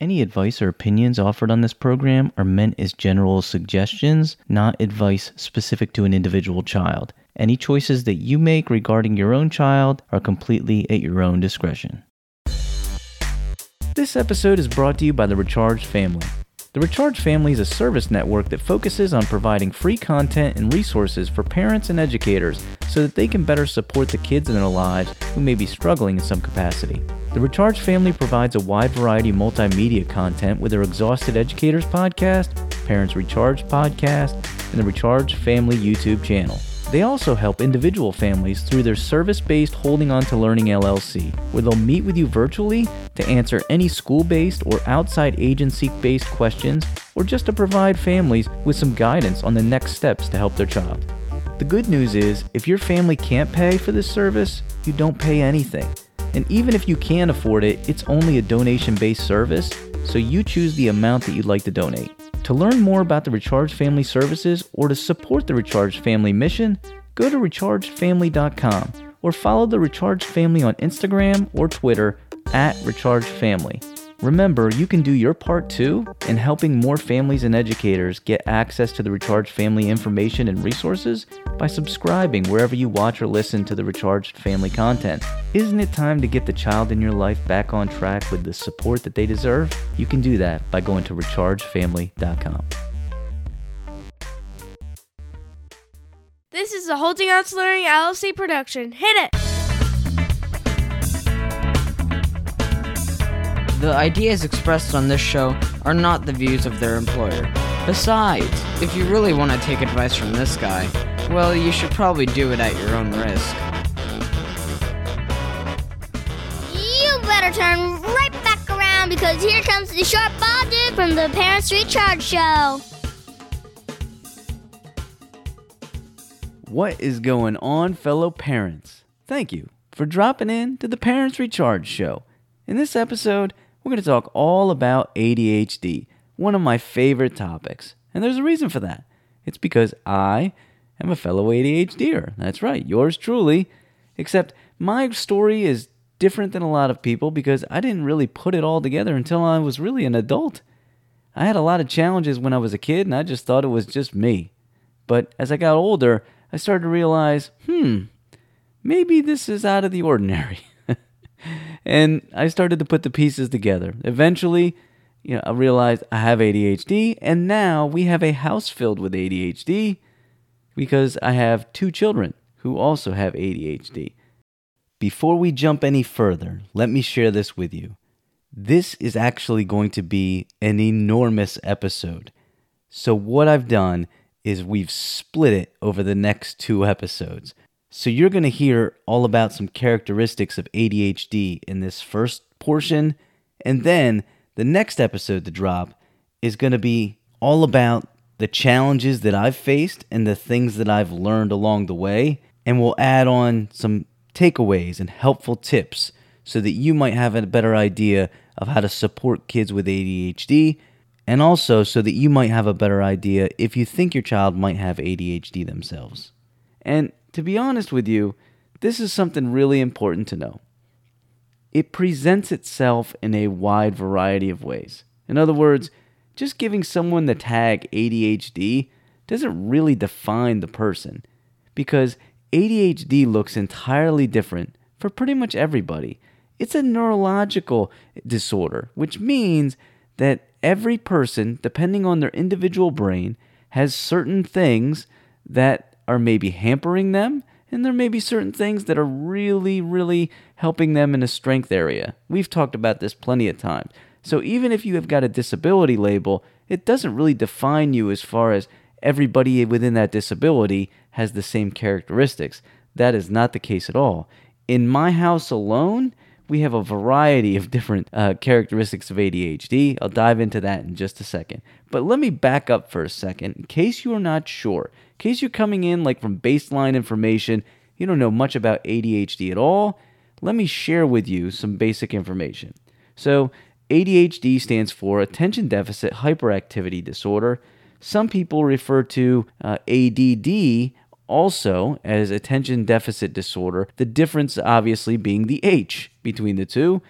Any advice or opinions offered on this program are meant as general suggestions, not advice specific to an individual child. Any choices that you make regarding your own child are completely at your own discretion. This episode is brought to you by the Recharged Family. The Recharge Family is a service network that focuses on providing free content and resources for parents and educators so that they can better support the kids in their lives who may be struggling in some capacity. The Recharge Family provides a wide variety of multimedia content with their Exhausted Educators podcast, Parents Recharge podcast, and the Recharge Family YouTube channel. They also help individual families through their service based Holding On to Learning LLC, where they'll meet with you virtually to answer any school based or outside agency based questions, or just to provide families with some guidance on the next steps to help their child. The good news is, if your family can't pay for this service, you don't pay anything. And even if you can afford it, it's only a donation based service, so you choose the amount that you'd like to donate. To learn more about the Recharged Family services or to support the Recharged Family mission, go to rechargedfamily.com or follow the Recharged Family on Instagram or Twitter at Recharged Family. Remember, you can do your part too in helping more families and educators get access to the Recharged Family information and resources by subscribing wherever you watch or listen to the Recharged Family content. Isn't it time to get the child in your life back on track with the support that they deserve? You can do that by going to rechargefamily.com. This is a Holding On to Learning LLC production. Hit it! The ideas expressed on this show are not the views of their employer. Besides, if you really want to take advice from this guy, well, you should probably do it at your own risk. You better turn right back around because here comes the short ball dude from the Parents Recharge Show. What is going on, fellow parents? Thank you for dropping in to the Parents Recharge Show. In this episode, we're going to talk all about ADHD, one of my favorite topics. And there's a reason for that. It's because I am a fellow ADHDer. That's right, yours truly. Except my story is different than a lot of people because I didn't really put it all together until I was really an adult. I had a lot of challenges when I was a kid, and I just thought it was just me. But as I got older, I started to realize, hmm, maybe this is out of the ordinary. and I started to put the pieces together. Eventually, you know, I realized I have ADHD, and now we have a house filled with ADHD because I have two children who also have ADHD. Before we jump any further, let me share this with you. This is actually going to be an enormous episode. So, what I've done is we've split it over the next two episodes. So you're going to hear all about some characteristics of ADHD in this first portion. And then the next episode to drop is going to be all about the challenges that I've faced and the things that I've learned along the way. And we'll add on some takeaways and helpful tips so that you might have a better idea of how to support kids with ADHD. And also so that you might have a better idea if you think your child might have ADHD themselves. And to be honest with you, this is something really important to know. It presents itself in a wide variety of ways. In other words, just giving someone the tag ADHD doesn't really define the person because ADHD looks entirely different for pretty much everybody. It's a neurological disorder, which means that every person, depending on their individual brain, has certain things that are maybe hampering them, and there may be certain things that are really, really helping them in a strength area. We've talked about this plenty of times. So even if you have got a disability label, it doesn't really define you as far as everybody within that disability has the same characteristics. That is not the case at all. In my house alone, we have a variety of different uh, characteristics of ADHD. I'll dive into that in just a second. But let me back up for a second in case you are not sure in case you're coming in like from baseline information, you don't know much about ADHD at all, let me share with you some basic information. So, ADHD stands for Attention Deficit Hyperactivity Disorder. Some people refer to uh, ADD also as attention deficit disorder, the difference obviously being the H between the two,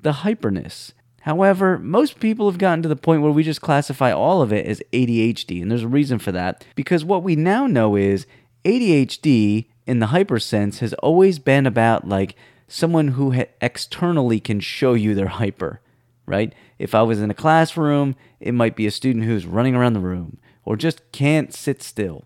the hyperness. However, most people have gotten to the point where we just classify all of it as ADHD, and there's a reason for that. Because what we now know is ADHD in the hypersense has always been about like someone who ha- externally can show you they're hyper, right? If I was in a classroom, it might be a student who's running around the room or just can't sit still.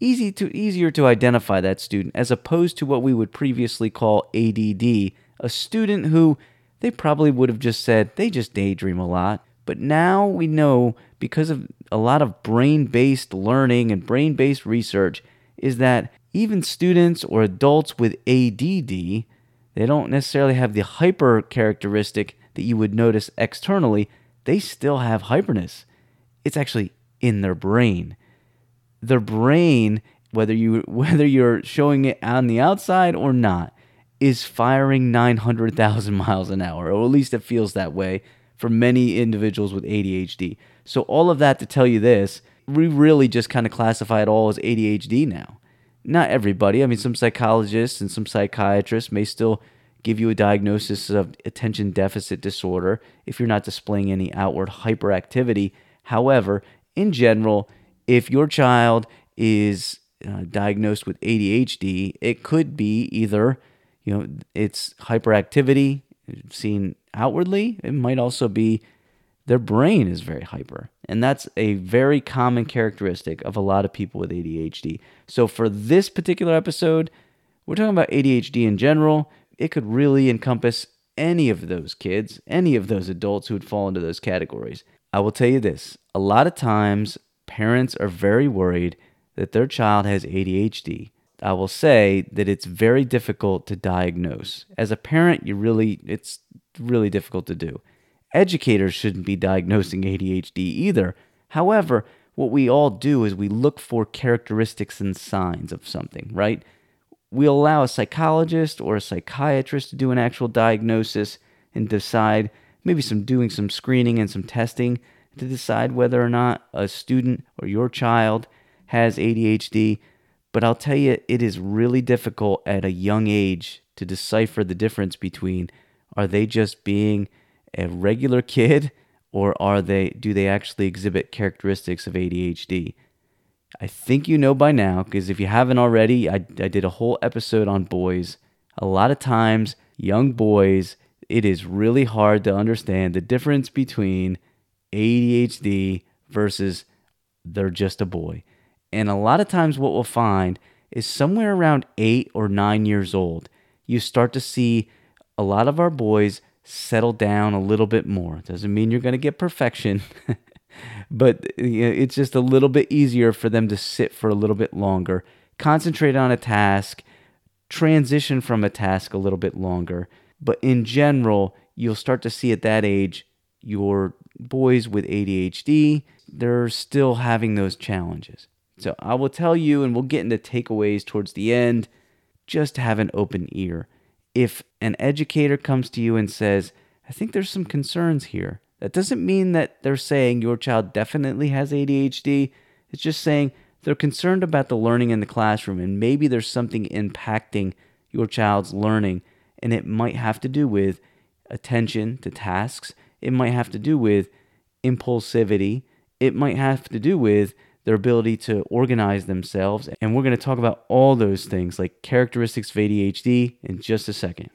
Easy to easier to identify that student as opposed to what we would previously call ADD, a student who they probably would have just said they just daydream a lot. But now we know because of a lot of brain-based learning and brain-based research is that even students or adults with ADD, they don't necessarily have the hyper characteristic that you would notice externally. They still have hyperness. It's actually in their brain. Their brain, whether you whether you're showing it on the outside or not, is firing 900,000 miles an hour, or at least it feels that way for many individuals with ADHD. So all of that to tell you this, we really just kind of classify it all as ADHD now. Not everybody. I mean, some psychologists and some psychiatrists may still give you a diagnosis of attention deficit disorder if you're not displaying any outward hyperactivity. However, in general, if your child is uh, diagnosed with ADHD, it could be either, you know, it's hyperactivity seen outwardly. It might also be their brain is very hyper. And that's a very common characteristic of a lot of people with ADHD. So for this particular episode, we're talking about ADHD in general. It could really encompass any of those kids, any of those adults who would fall into those categories. I will tell you this a lot of times, parents are very worried that their child has ADHD. I will say that it's very difficult to diagnose. As a parent, you really it's really difficult to do. Educators shouldn't be diagnosing ADHD either. However, what we all do is we look for characteristics and signs of something, right? We allow a psychologist or a psychiatrist to do an actual diagnosis and decide maybe some doing some screening and some testing to decide whether or not a student or your child has ADHD. But I'll tell you, it is really difficult at a young age to decipher the difference between are they just being a regular kid or are they do they actually exhibit characteristics of ADHD? I think you know by now because if you haven't already, I, I did a whole episode on boys. A lot of times, young boys, it is really hard to understand the difference between ADHD versus they're just a boy. And a lot of times, what we'll find is somewhere around eight or nine years old, you start to see a lot of our boys settle down a little bit more. Doesn't mean you're going to get perfection, but it's just a little bit easier for them to sit for a little bit longer, concentrate on a task, transition from a task a little bit longer. But in general, you'll start to see at that age your boys with ADHD, they're still having those challenges. So I will tell you, and we'll get into takeaways towards the end, just have an open ear if an educator comes to you and says, I think there's some concerns here, that doesn't mean that they're saying your child definitely has ADHD. It's just saying they're concerned about the learning in the classroom and maybe there's something impacting your child's learning. And it might have to do with attention to tasks, it might have to do with impulsivity, it might have to do with their ability to organize themselves. And we're going to talk about all those things like characteristics of ADHD in just a second.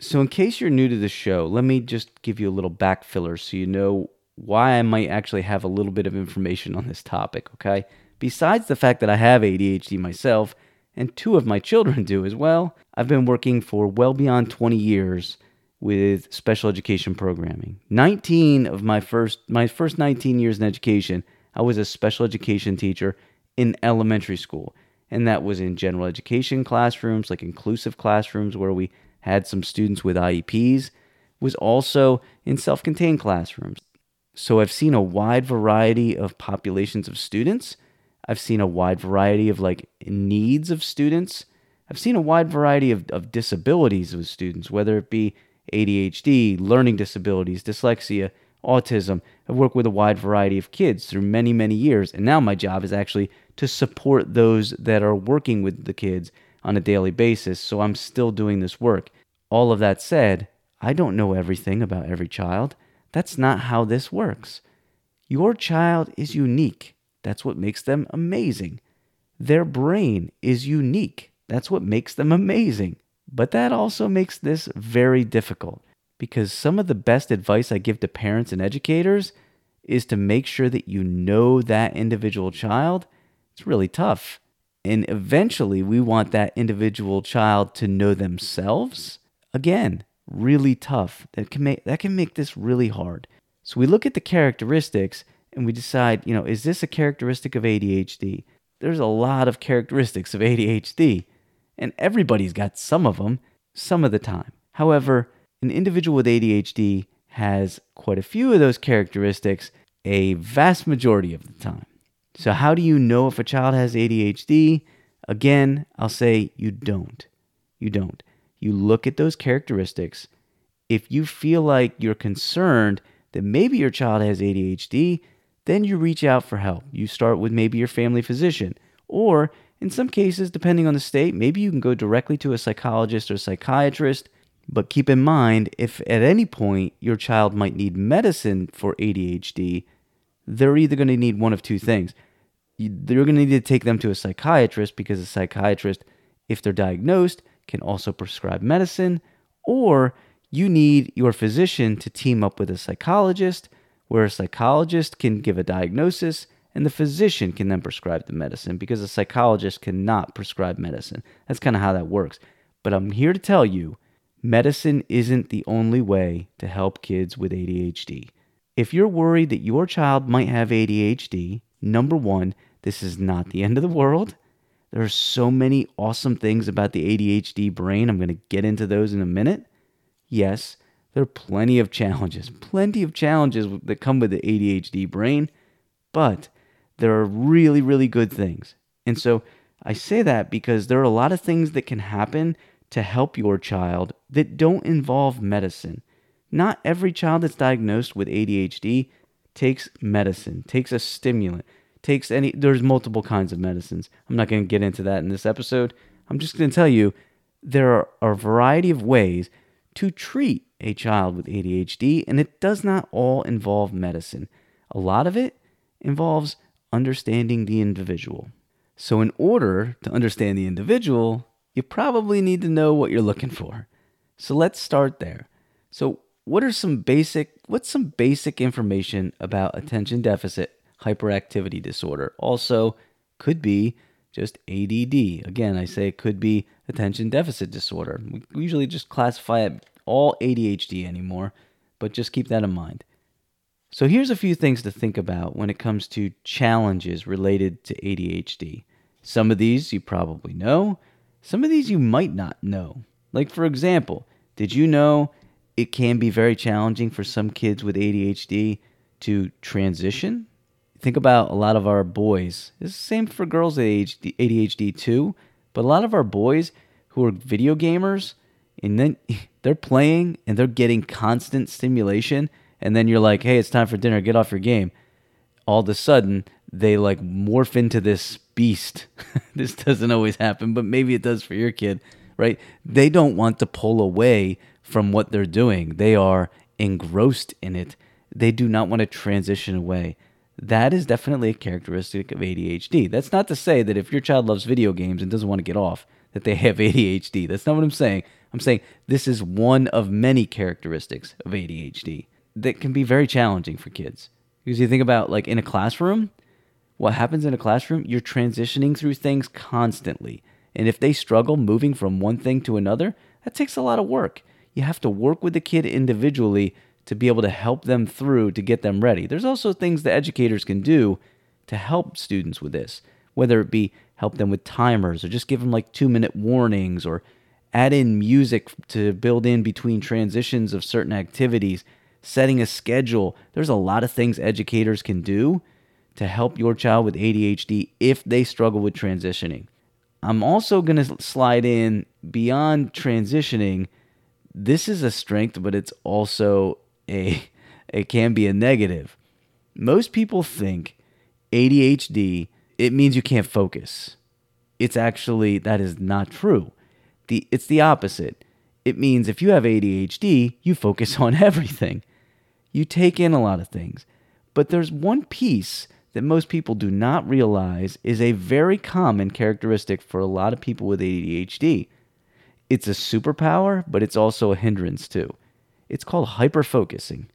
So, in case you're new to the show, let me just give you a little back filler so you know why I might actually have a little bit of information on this topic, okay? Besides the fact that I have ADHD myself, and two of my children do as well, I've been working for well beyond 20 years with special education programming. 19 of my first my first 19 years in education I was a special education teacher in elementary school, and that was in general education classrooms, like inclusive classrooms where we had some students with IEPs, was also in self contained classrooms. So I've seen a wide variety of populations of students. I've seen a wide variety of like needs of students. I've seen a wide variety of, of disabilities of students, whether it be ADHD, learning disabilities, dyslexia, autism. I've worked with a wide variety of kids through many, many years. And now my job is actually to support those that are working with the kids on a daily basis. So I'm still doing this work. All of that said, I don't know everything about every child. That's not how this works. Your child is unique. That's what makes them amazing. Their brain is unique. That's what makes them amazing. But that also makes this very difficult because some of the best advice I give to parents and educators is to make sure that you know that individual child. It's really tough. And eventually, we want that individual child to know themselves. Again, really tough. That can make that can make this really hard. So we look at the characteristics and we decide, you know, is this a characteristic of ADHD? There's a lot of characteristics of ADHD, and everybody's got some of them some of the time. However, an individual with ADHD has quite a few of those characteristics a vast majority of the time. So, how do you know if a child has ADHD? Again, I'll say you don't. You don't. You look at those characteristics. If you feel like you're concerned that maybe your child has ADHD, then you reach out for help. You start with maybe your family physician. Or in some cases, depending on the state, maybe you can go directly to a psychologist or psychiatrist. But keep in mind, if at any point your child might need medicine for ADHD, they're either going to need one of two things. They're going to need to take them to a psychiatrist because a psychiatrist, if they're diagnosed, can also prescribe medicine, or you need your physician to team up with a psychologist, where a psychologist can give a diagnosis and the physician can then prescribe the medicine because a psychologist cannot prescribe medicine. That's kind of how that works. But I'm here to tell you medicine isn't the only way to help kids with ADHD. If you're worried that your child might have ADHD, number one, this is not the end of the world. There are so many awesome things about the ADHD brain. I'm going to get into those in a minute. Yes, there are plenty of challenges, plenty of challenges that come with the ADHD brain, but there are really, really good things. And so I say that because there are a lot of things that can happen to help your child that don't involve medicine. Not every child that's diagnosed with ADHD takes medicine, takes a stimulant, takes any there's multiple kinds of medicines. I'm not going to get into that in this episode. I'm just going to tell you there are a variety of ways to treat a child with ADHD and it does not all involve medicine. A lot of it involves understanding the individual. So in order to understand the individual, you probably need to know what you're looking for. So let's start there. So what are some basic what's some basic information about attention deficit hyperactivity disorder. Also, could be just ADD. Again, I say it could be attention deficit disorder. We usually just classify it all ADHD anymore, but just keep that in mind. So, here's a few things to think about when it comes to challenges related to ADHD. Some of these you probably know, some of these you might not know. Like, for example, did you know it can be very challenging for some kids with ADHD to transition think about a lot of our boys. It's the same for girls with ADHD, too, but a lot of our boys who are video gamers and then they're playing and they're getting constant stimulation and then you're like, "Hey, it's time for dinner. Get off your game." All of a sudden, they like morph into this beast. this doesn't always happen, but maybe it does for your kid, right? They don't want to pull away from what they're doing. They are engrossed in it. They do not want to transition away that is definitely a characteristic of ADHD. That's not to say that if your child loves video games and doesn't want to get off, that they have ADHD. That's not what I'm saying. I'm saying this is one of many characteristics of ADHD that can be very challenging for kids. Because you think about like in a classroom, what happens in a classroom, you're transitioning through things constantly. And if they struggle moving from one thing to another, that takes a lot of work. You have to work with the kid individually to be able to help them through to get them ready. There's also things that educators can do to help students with this, whether it be help them with timers or just give them like two minute warnings or add in music to build in between transitions of certain activities, setting a schedule. There's a lot of things educators can do to help your child with ADHD if they struggle with transitioning. I'm also going to slide in beyond transitioning. This is a strength, but it's also a it can be a negative. Most people think ADHD it means you can't focus. It's actually that is not true. The it's the opposite. It means if you have ADHD, you focus on everything. You take in a lot of things. But there's one piece that most people do not realize is a very common characteristic for a lot of people with ADHD. It's a superpower, but it's also a hindrance too. It's called hyperfocusing.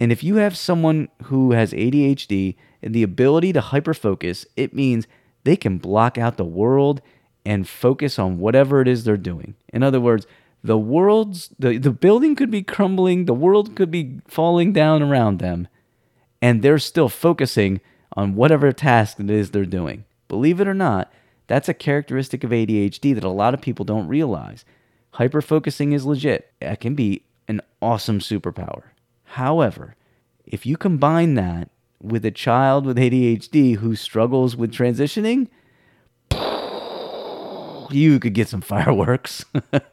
And if you have someone who has ADHD and the ability to hyperfocus, it means they can block out the world and focus on whatever it is they're doing. In other words, the world's the, the building could be crumbling, the world could be falling down around them, and they're still focusing on whatever task it is they're doing. Believe it or not, that's a characteristic of ADHD that a lot of people don't realize. Hyperfocusing is legit. It can be an awesome superpower. However, if you combine that with a child with ADHD who struggles with transitioning, you could get some fireworks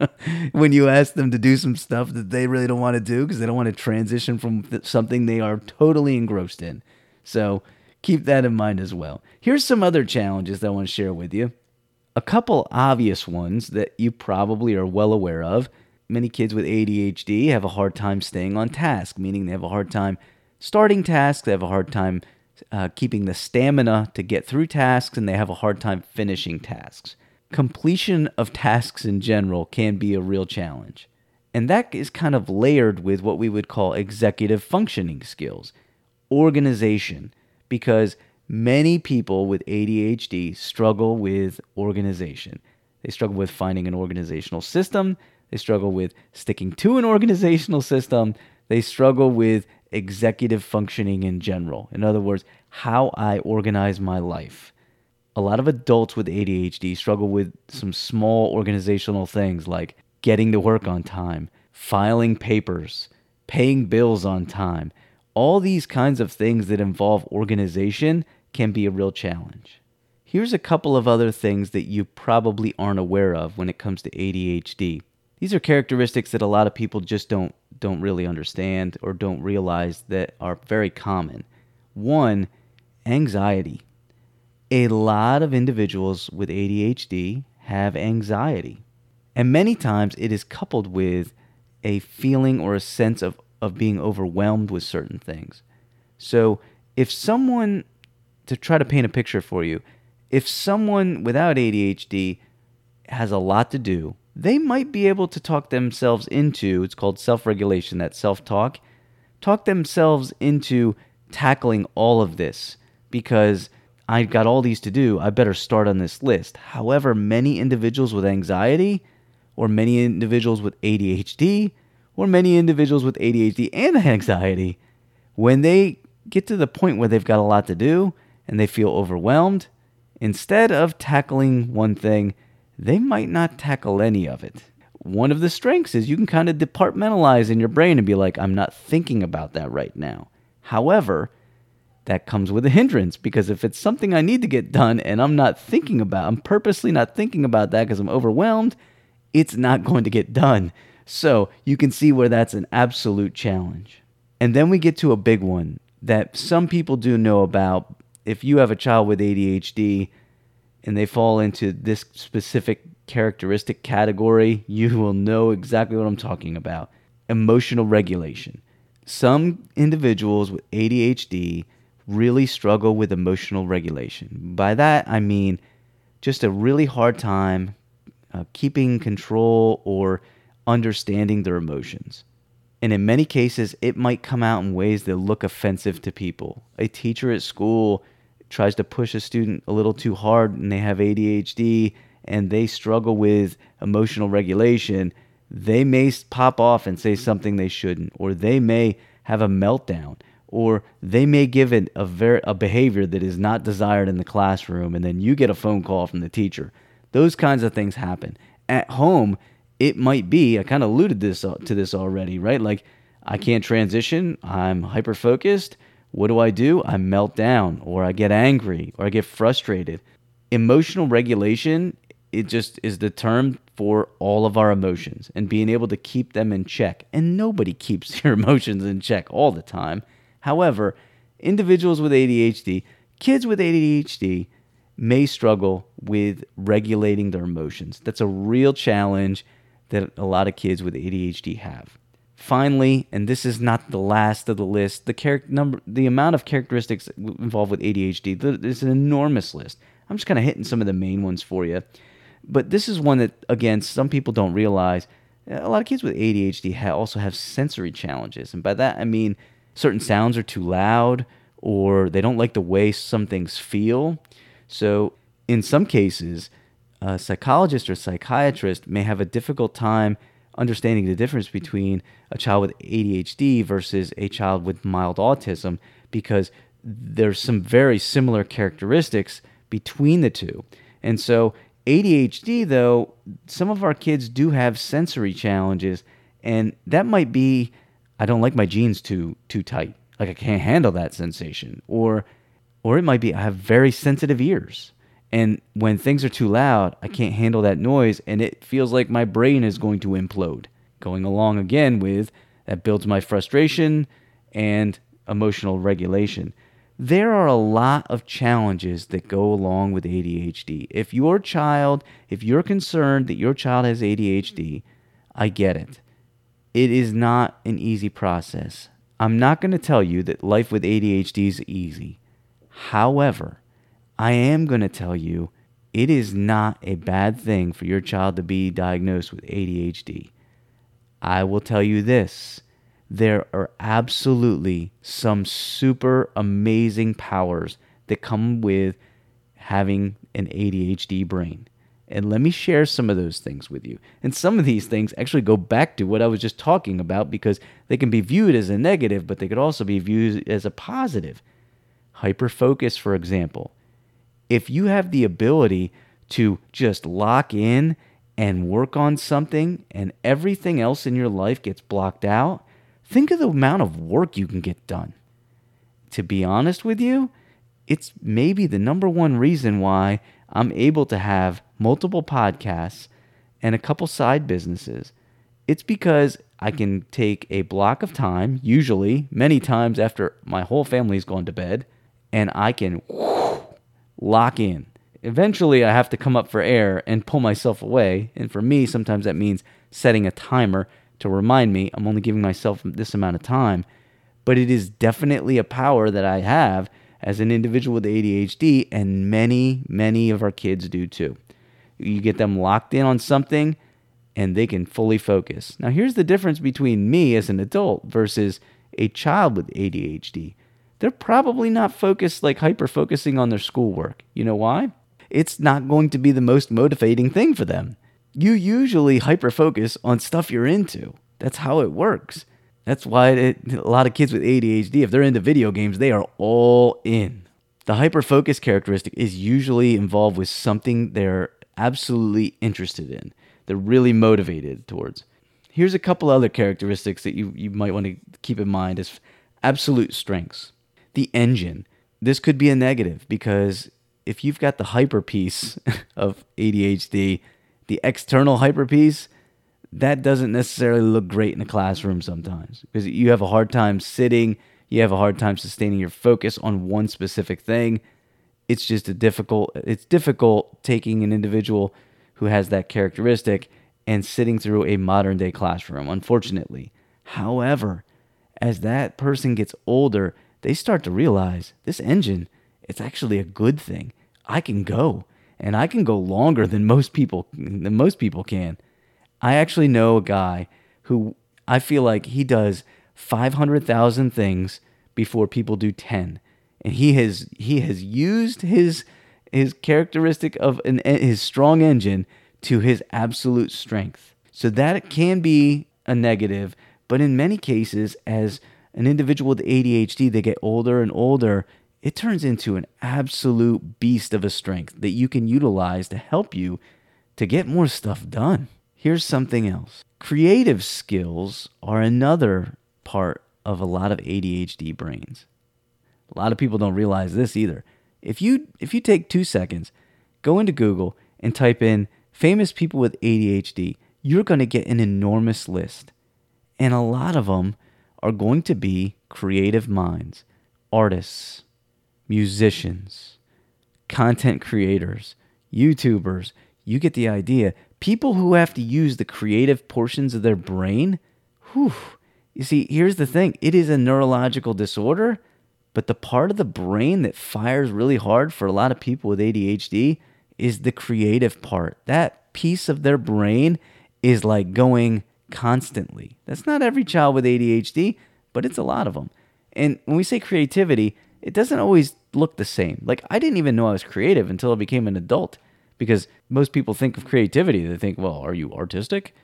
when you ask them to do some stuff that they really don't want to do because they don't want to transition from something they are totally engrossed in. So keep that in mind as well. Here's some other challenges that I want to share with you. A couple obvious ones that you probably are well aware of. Many kids with ADHD have a hard time staying on task, meaning they have a hard time starting tasks, they have a hard time uh, keeping the stamina to get through tasks, and they have a hard time finishing tasks. Completion of tasks in general can be a real challenge. And that is kind of layered with what we would call executive functioning skills, organization, because many people with ADHD struggle with organization. They struggle with finding an organizational system. They struggle with sticking to an organizational system. They struggle with executive functioning in general. In other words, how I organize my life. A lot of adults with ADHD struggle with some small organizational things like getting to work on time, filing papers, paying bills on time. All these kinds of things that involve organization can be a real challenge. Here's a couple of other things that you probably aren't aware of when it comes to ADHD. These are characteristics that a lot of people just don't don't really understand or don't realize that are very common. One, anxiety. A lot of individuals with ADHD have anxiety. And many times it is coupled with a feeling or a sense of, of being overwhelmed with certain things. So, if someone, to try to paint a picture for you, if someone without ADHD has a lot to do, they might be able to talk themselves into it's called self regulation, that self talk, talk themselves into tackling all of this because I got all these to do. I better start on this list. However, many individuals with anxiety, or many individuals with ADHD, or many individuals with ADHD and anxiety, when they get to the point where they've got a lot to do and they feel overwhelmed, instead of tackling one thing, they might not tackle any of it. One of the strengths is you can kind of departmentalize in your brain and be like, I'm not thinking about that right now. However, that comes with a hindrance because if it's something I need to get done and I'm not thinking about, I'm purposely not thinking about that because I'm overwhelmed, it's not going to get done. So you can see where that's an absolute challenge. And then we get to a big one that some people do know about. If you have a child with ADHD and they fall into this specific characteristic category, you will know exactly what I'm talking about emotional regulation. Some individuals with ADHD really struggle with emotional regulation. By that, I mean just a really hard time uh, keeping control or understanding their emotions. And in many cases, it might come out in ways that look offensive to people. A teacher at school tries to push a student a little too hard and they have ADHD and they struggle with emotional regulation, they may pop off and say something they shouldn't, or they may have a meltdown, or they may give it a, ver- a behavior that is not desired in the classroom, and then you get a phone call from the teacher. Those kinds of things happen. At home, it might be, I kind of alluded this uh, to this already, right? Like, I can't transition, I'm hyper focused what do I do? I melt down or I get angry or I get frustrated. Emotional regulation, it just is the term for all of our emotions and being able to keep them in check. And nobody keeps your emotions in check all the time. However, individuals with ADHD, kids with ADHD, may struggle with regulating their emotions. That's a real challenge that a lot of kids with ADHD have. finally, and this is not the last of the list, the character number, the amount of characteristics involved with ADHD. There's an enormous list. I'm just kind of hitting some of the main ones for you, but this is one that again some people don't realize. A lot of kids with ADHD also have sensory challenges, and by that I mean certain sounds are too loud or they don't like the way some things feel. So, in some cases, a psychologist or psychiatrist may have a difficult time understanding the difference between a child with ADHD versus a child with mild autism because there's some very similar characteristics between the two. And so, ADHD, though, some of our kids do have sensory challenges, and that might be I don't like my jeans too too tight. Like I can't handle that sensation. Or or it might be I have very sensitive ears. And when things are too loud, I can't handle that noise and it feels like my brain is going to implode. Going along again with that builds my frustration and emotional regulation. There are a lot of challenges that go along with ADHD. If your child, if you're concerned that your child has ADHD, I get it. It is not an easy process. I'm not going to tell you that life with ADHD is easy. However, I am going to tell you it is not a bad thing for your child to be diagnosed with ADHD. I will tell you this there are absolutely some super amazing powers that come with having an ADHD brain. And let me share some of those things with you. And some of these things actually go back to what I was just talking about because they can be viewed as a negative, but they could also be viewed as a positive. Hyperfocus, for example. If you have the ability to just lock in and work on something and everything else in your life gets blocked out, think of the amount of work you can get done. To be honest with you, it's maybe the number one reason why I'm able to have multiple podcasts and a couple side businesses. It's because I can take a block of time, usually many times after my whole family's gone to bed, and I can lock in. Eventually, I have to come up for air and pull myself away. And for me, sometimes that means setting a timer to remind me I'm only giving myself this amount of time. But it is definitely a power that I have as an individual with ADHD, and many, many of our kids do too. You get them locked in on something and they can fully focus. Now, here's the difference between me as an adult versus a child with ADHD. They're probably not focused like hyper focusing on their schoolwork. You know why? It's not going to be the most motivating thing for them. You usually hyper focus on stuff you're into. That's how it works. That's why it, a lot of kids with ADHD, if they're into video games, they are all in. The hyper focus characteristic is usually involved with something they're absolutely interested in, they're really motivated towards. Here's a couple other characteristics that you, you might want to keep in mind as absolute strengths. The engine. This could be a negative because if you've got the hyper piece of ADHD, the external hyper piece, that doesn't necessarily look great in a classroom sometimes because you have a hard time sitting, you have a hard time sustaining your focus on one specific thing. It's just a difficult it's difficult taking an individual who has that characteristic and sitting through a modern day classroom, unfortunately. However, as that person gets older, they start to realize this engine, it's actually a good thing. I can go and I can go longer than most people than most people can. I actually know a guy who I feel like he does 500,000 things before people do 10. And he has he has used his his characteristic of an his strong engine to his absolute strength. So that can be a negative, but in many cases as an individual with ADHD they get older and older, it turns into an absolute beast of a strength that you can utilize to help you to get more stuff done. Here's something else creative skills are another part of a lot of ADHD brains. A lot of people don't realize this either. If you if you take 2 seconds, go into Google and type in famous people with ADHD, you're going to get an enormous list. And a lot of them are going to be creative minds, artists, musicians, content creators, YouTubers. You get the idea people who have to use the creative portions of their brain, whew, You see, here's the thing it is a neurological disorder, but the part of the brain that fires really hard for a lot of people with ADHD is the creative part. That piece of their brain is like going constantly. That's not every child with ADHD, but it's a lot of them. And when we say creativity, it doesn't always look the same. Like, I didn't even know I was creative until I became an adult because most people think of creativity. They think, well, are you artistic?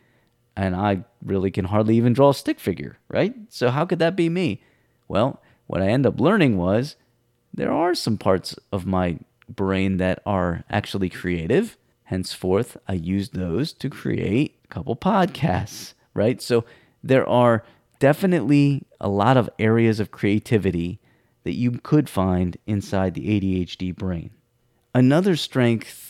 And I really can hardly even draw a stick figure, right? So, how could that be me? Well, what I end up learning was there are some parts of my brain that are actually creative. Henceforth, I use those to create a couple podcasts, right? So, there are definitely a lot of areas of creativity that you could find inside the ADHD brain. Another strength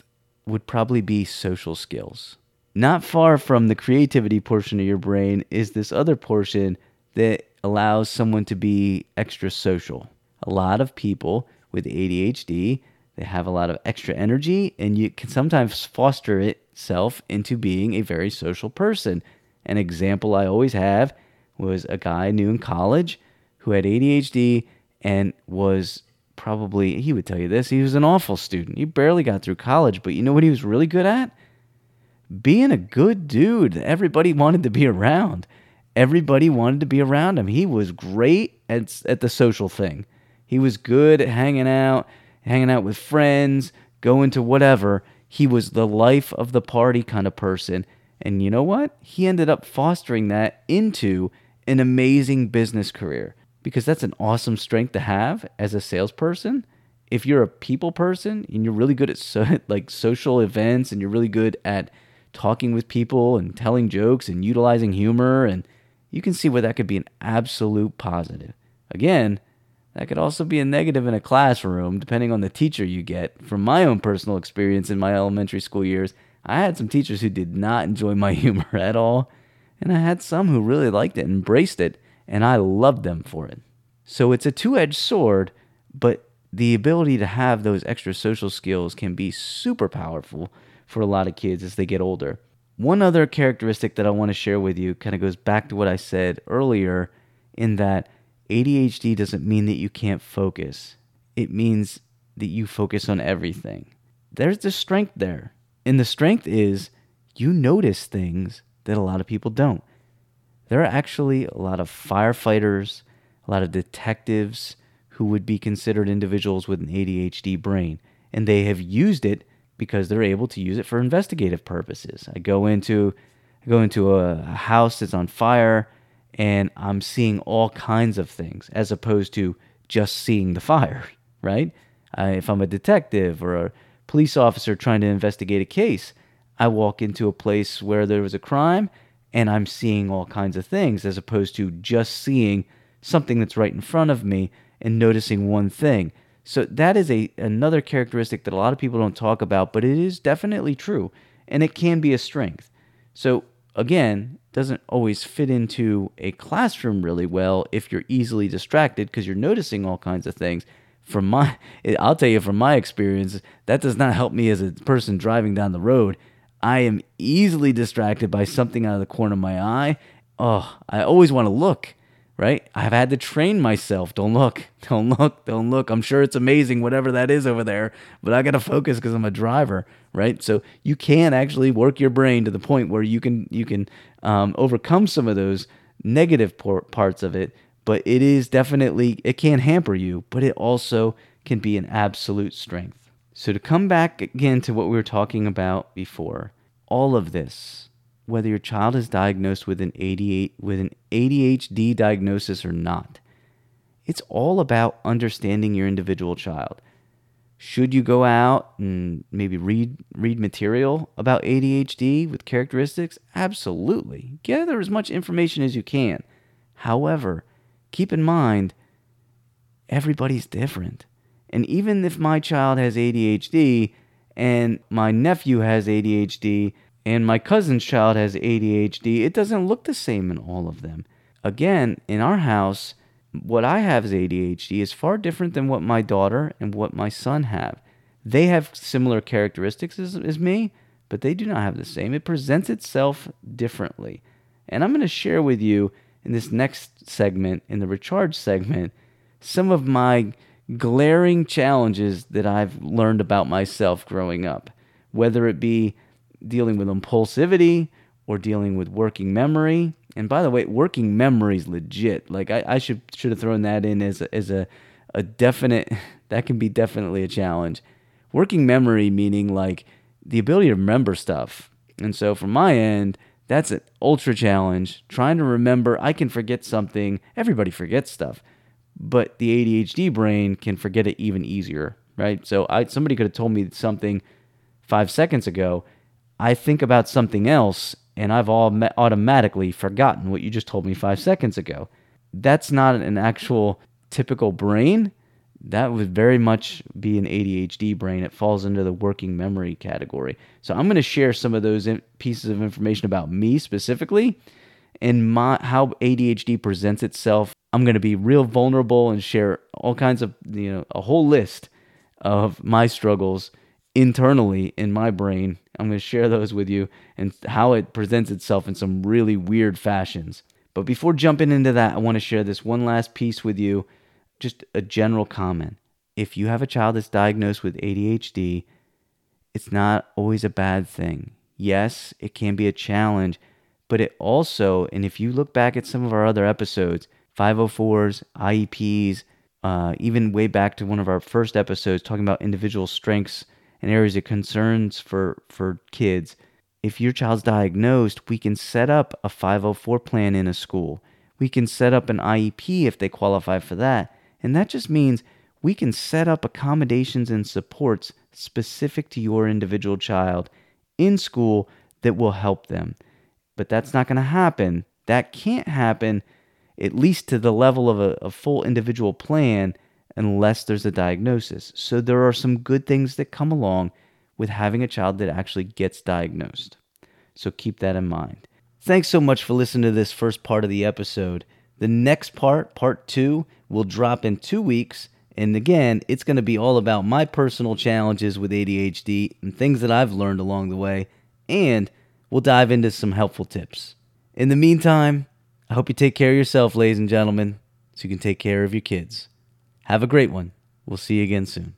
would probably be social skills. Not far from the creativity portion of your brain is this other portion that allows someone to be extra social. A lot of people with ADHD, they have a lot of extra energy and you can sometimes foster itself into being a very social person. An example I always have was a guy I knew in college who had ADHD and was probably, he would tell you this, he was an awful student. He barely got through college, but you know what he was really good at? Being a good dude. Everybody wanted to be around. Everybody wanted to be around him. He was great at, at the social thing. He was good at hanging out, hanging out with friends, going to whatever. He was the life of the party kind of person. And you know what? He ended up fostering that into an amazing business career because that's an awesome strength to have as a salesperson. If you're a people person and you're really good at so, like social events and you're really good at talking with people and telling jokes and utilizing humor and you can see where that could be an absolute positive. Again, that could also be a negative in a classroom depending on the teacher you get. From my own personal experience in my elementary school years, I had some teachers who did not enjoy my humor at all, and I had some who really liked it and embraced it and I loved them for it. So it's a two edged sword, but the ability to have those extra social skills can be super powerful for a lot of kids as they get older. One other characteristic that I want to share with you kind of goes back to what I said earlier in that ADHD doesn't mean that you can't focus. It means that you focus on everything. There's the strength there. And the strength is you notice things that a lot of people don't there are actually a lot of firefighters, a lot of detectives who would be considered individuals with an ADHD brain, and they have used it because they're able to use it for investigative purposes. I go into I go into a, house that's on fire and I'm seeing all kinds of things as opposed to just seeing the fire, right? if I'm a detective or a police officer trying to investigate a case, I walk into a place where there was a crime and I'm seeing all kinds of things as opposed to just seeing something that's right in front of me and noticing one thing. So that is a another characteristic that a lot of people don't talk about, but it is definitely true and it can be a strength. So again, doesn't always fit into a classroom really well if you're easily distracted because you're noticing all kinds of things. From my I'll tell you from my experience, that does not help me as a person driving down the road I am easily distracted by something out of the corner of my eye. Oh, I always want to look, right? I've had to train myself. Don't look, don't look, don't look. I'm sure it's amazing, whatever that is over there, but I got to focus because I'm a driver, right? So you can actually work your brain to the point where you can you can um, overcome some of those negative parts of it. But it is definitely it can hamper you, but it also can be an absolute strength. So to come back again to what we were talking about before, all of this, whether your child is diagnosed with an ADHD, with an ADHD diagnosis or not, it's all about understanding your individual child. Should you go out and maybe read read material about ADHD with characteristics? Absolutely. Gather as much information as you can. However, keep in mind everybody's different. And even if my child has ADHD, and my nephew has ADHD and my cousin's child has ADHD, it doesn't look the same in all of them. Again, in our house, what I have as ADHD is far different than what my daughter and what my son have. They have similar characteristics as, as me, but they do not have the same. It presents itself differently. And I'm going to share with you in this next segment, in the recharge segment, some of my glaring challenges that I've learned about myself growing up, whether it be dealing with impulsivity or dealing with working memory. And by the way, working memory is legit. Like I, I should should have thrown that in as a, as a a definite that can be definitely a challenge. Working memory meaning like the ability to remember stuff. And so from my end, that's an ultra challenge. Trying to remember, I can forget something. Everybody forgets stuff, but the ADHD brain can forget it even easier, right? So I somebody could have told me something five seconds ago. I think about something else, and I've all automatically forgotten what you just told me five seconds ago. That's not an actual typical brain that would very much be an ADHD brain. It falls into the working memory category. So I'm going to share some of those pieces of information about me specifically and my how ADHD presents itself. I'm going to be real vulnerable and share all kinds of, you know, a whole list of my struggles internally in my brain. I'm going to share those with you and how it presents itself in some really weird fashions. But before jumping into that, I want to share this one last piece with you just a general comment. If you have a child that's diagnosed with ADHD, it's not always a bad thing. Yes, it can be a challenge, but it also, and if you look back at some of our other episodes, 504s, IEPs, uh, even way back to one of our first episodes talking about individual strengths and areas of concerns for, for kids, if your child's diagnosed, we can set up a 504 plan in a school. We can set up an IEP if they qualify for that. And that just means we can set up accommodations and supports specific to your individual child in school that will help them. But that's not going to happen. That can't happen, at least to the level of a, a, full individual plan, unless there's a diagnosis. So there are some good things that come along with having a child that actually gets diagnosed. So keep that in mind. Thanks so much for listening to this first part of the episode. The next part, part two, will drop in two weeks. And again, it's going to be all about my personal challenges with ADHD and things that I've learned along the way. And we'll dive into some helpful tips. In the meantime, I hope you take care of yourself, ladies and gentlemen, so you can take care of your kids. Have a great one. We'll see you again soon.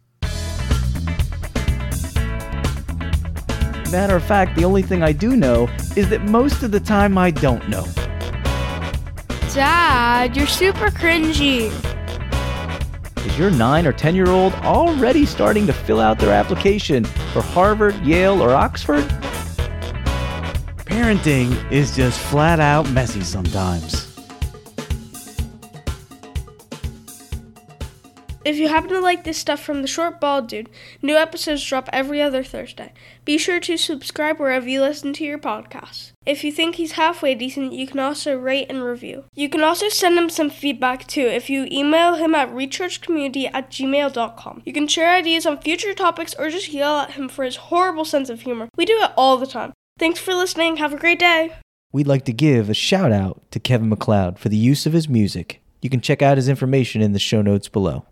Matter of fact, the only thing I do know is that most of the time I don't know. Dad, you're super cringy. Is your 9 or 10 year old already starting to fill out their application for Harvard, Yale, or Oxford? Parenting is just flat out messy sometimes. If you happen to like this stuff from the Short Bald Dude, new episodes drop every other Thursday. Be sure to subscribe wherever you listen to your podcasts. If you think he's halfway decent, you can also rate and review. You can also send him some feedback too if you email him at rechargecommunity at gmail.com. You can share ideas on future topics or just yell at him for his horrible sense of humor. We do it all the time. Thanks for listening. Have a great day. We'd like to give a shout out to Kevin MacLeod for the use of his music. You can check out his information in the show notes below.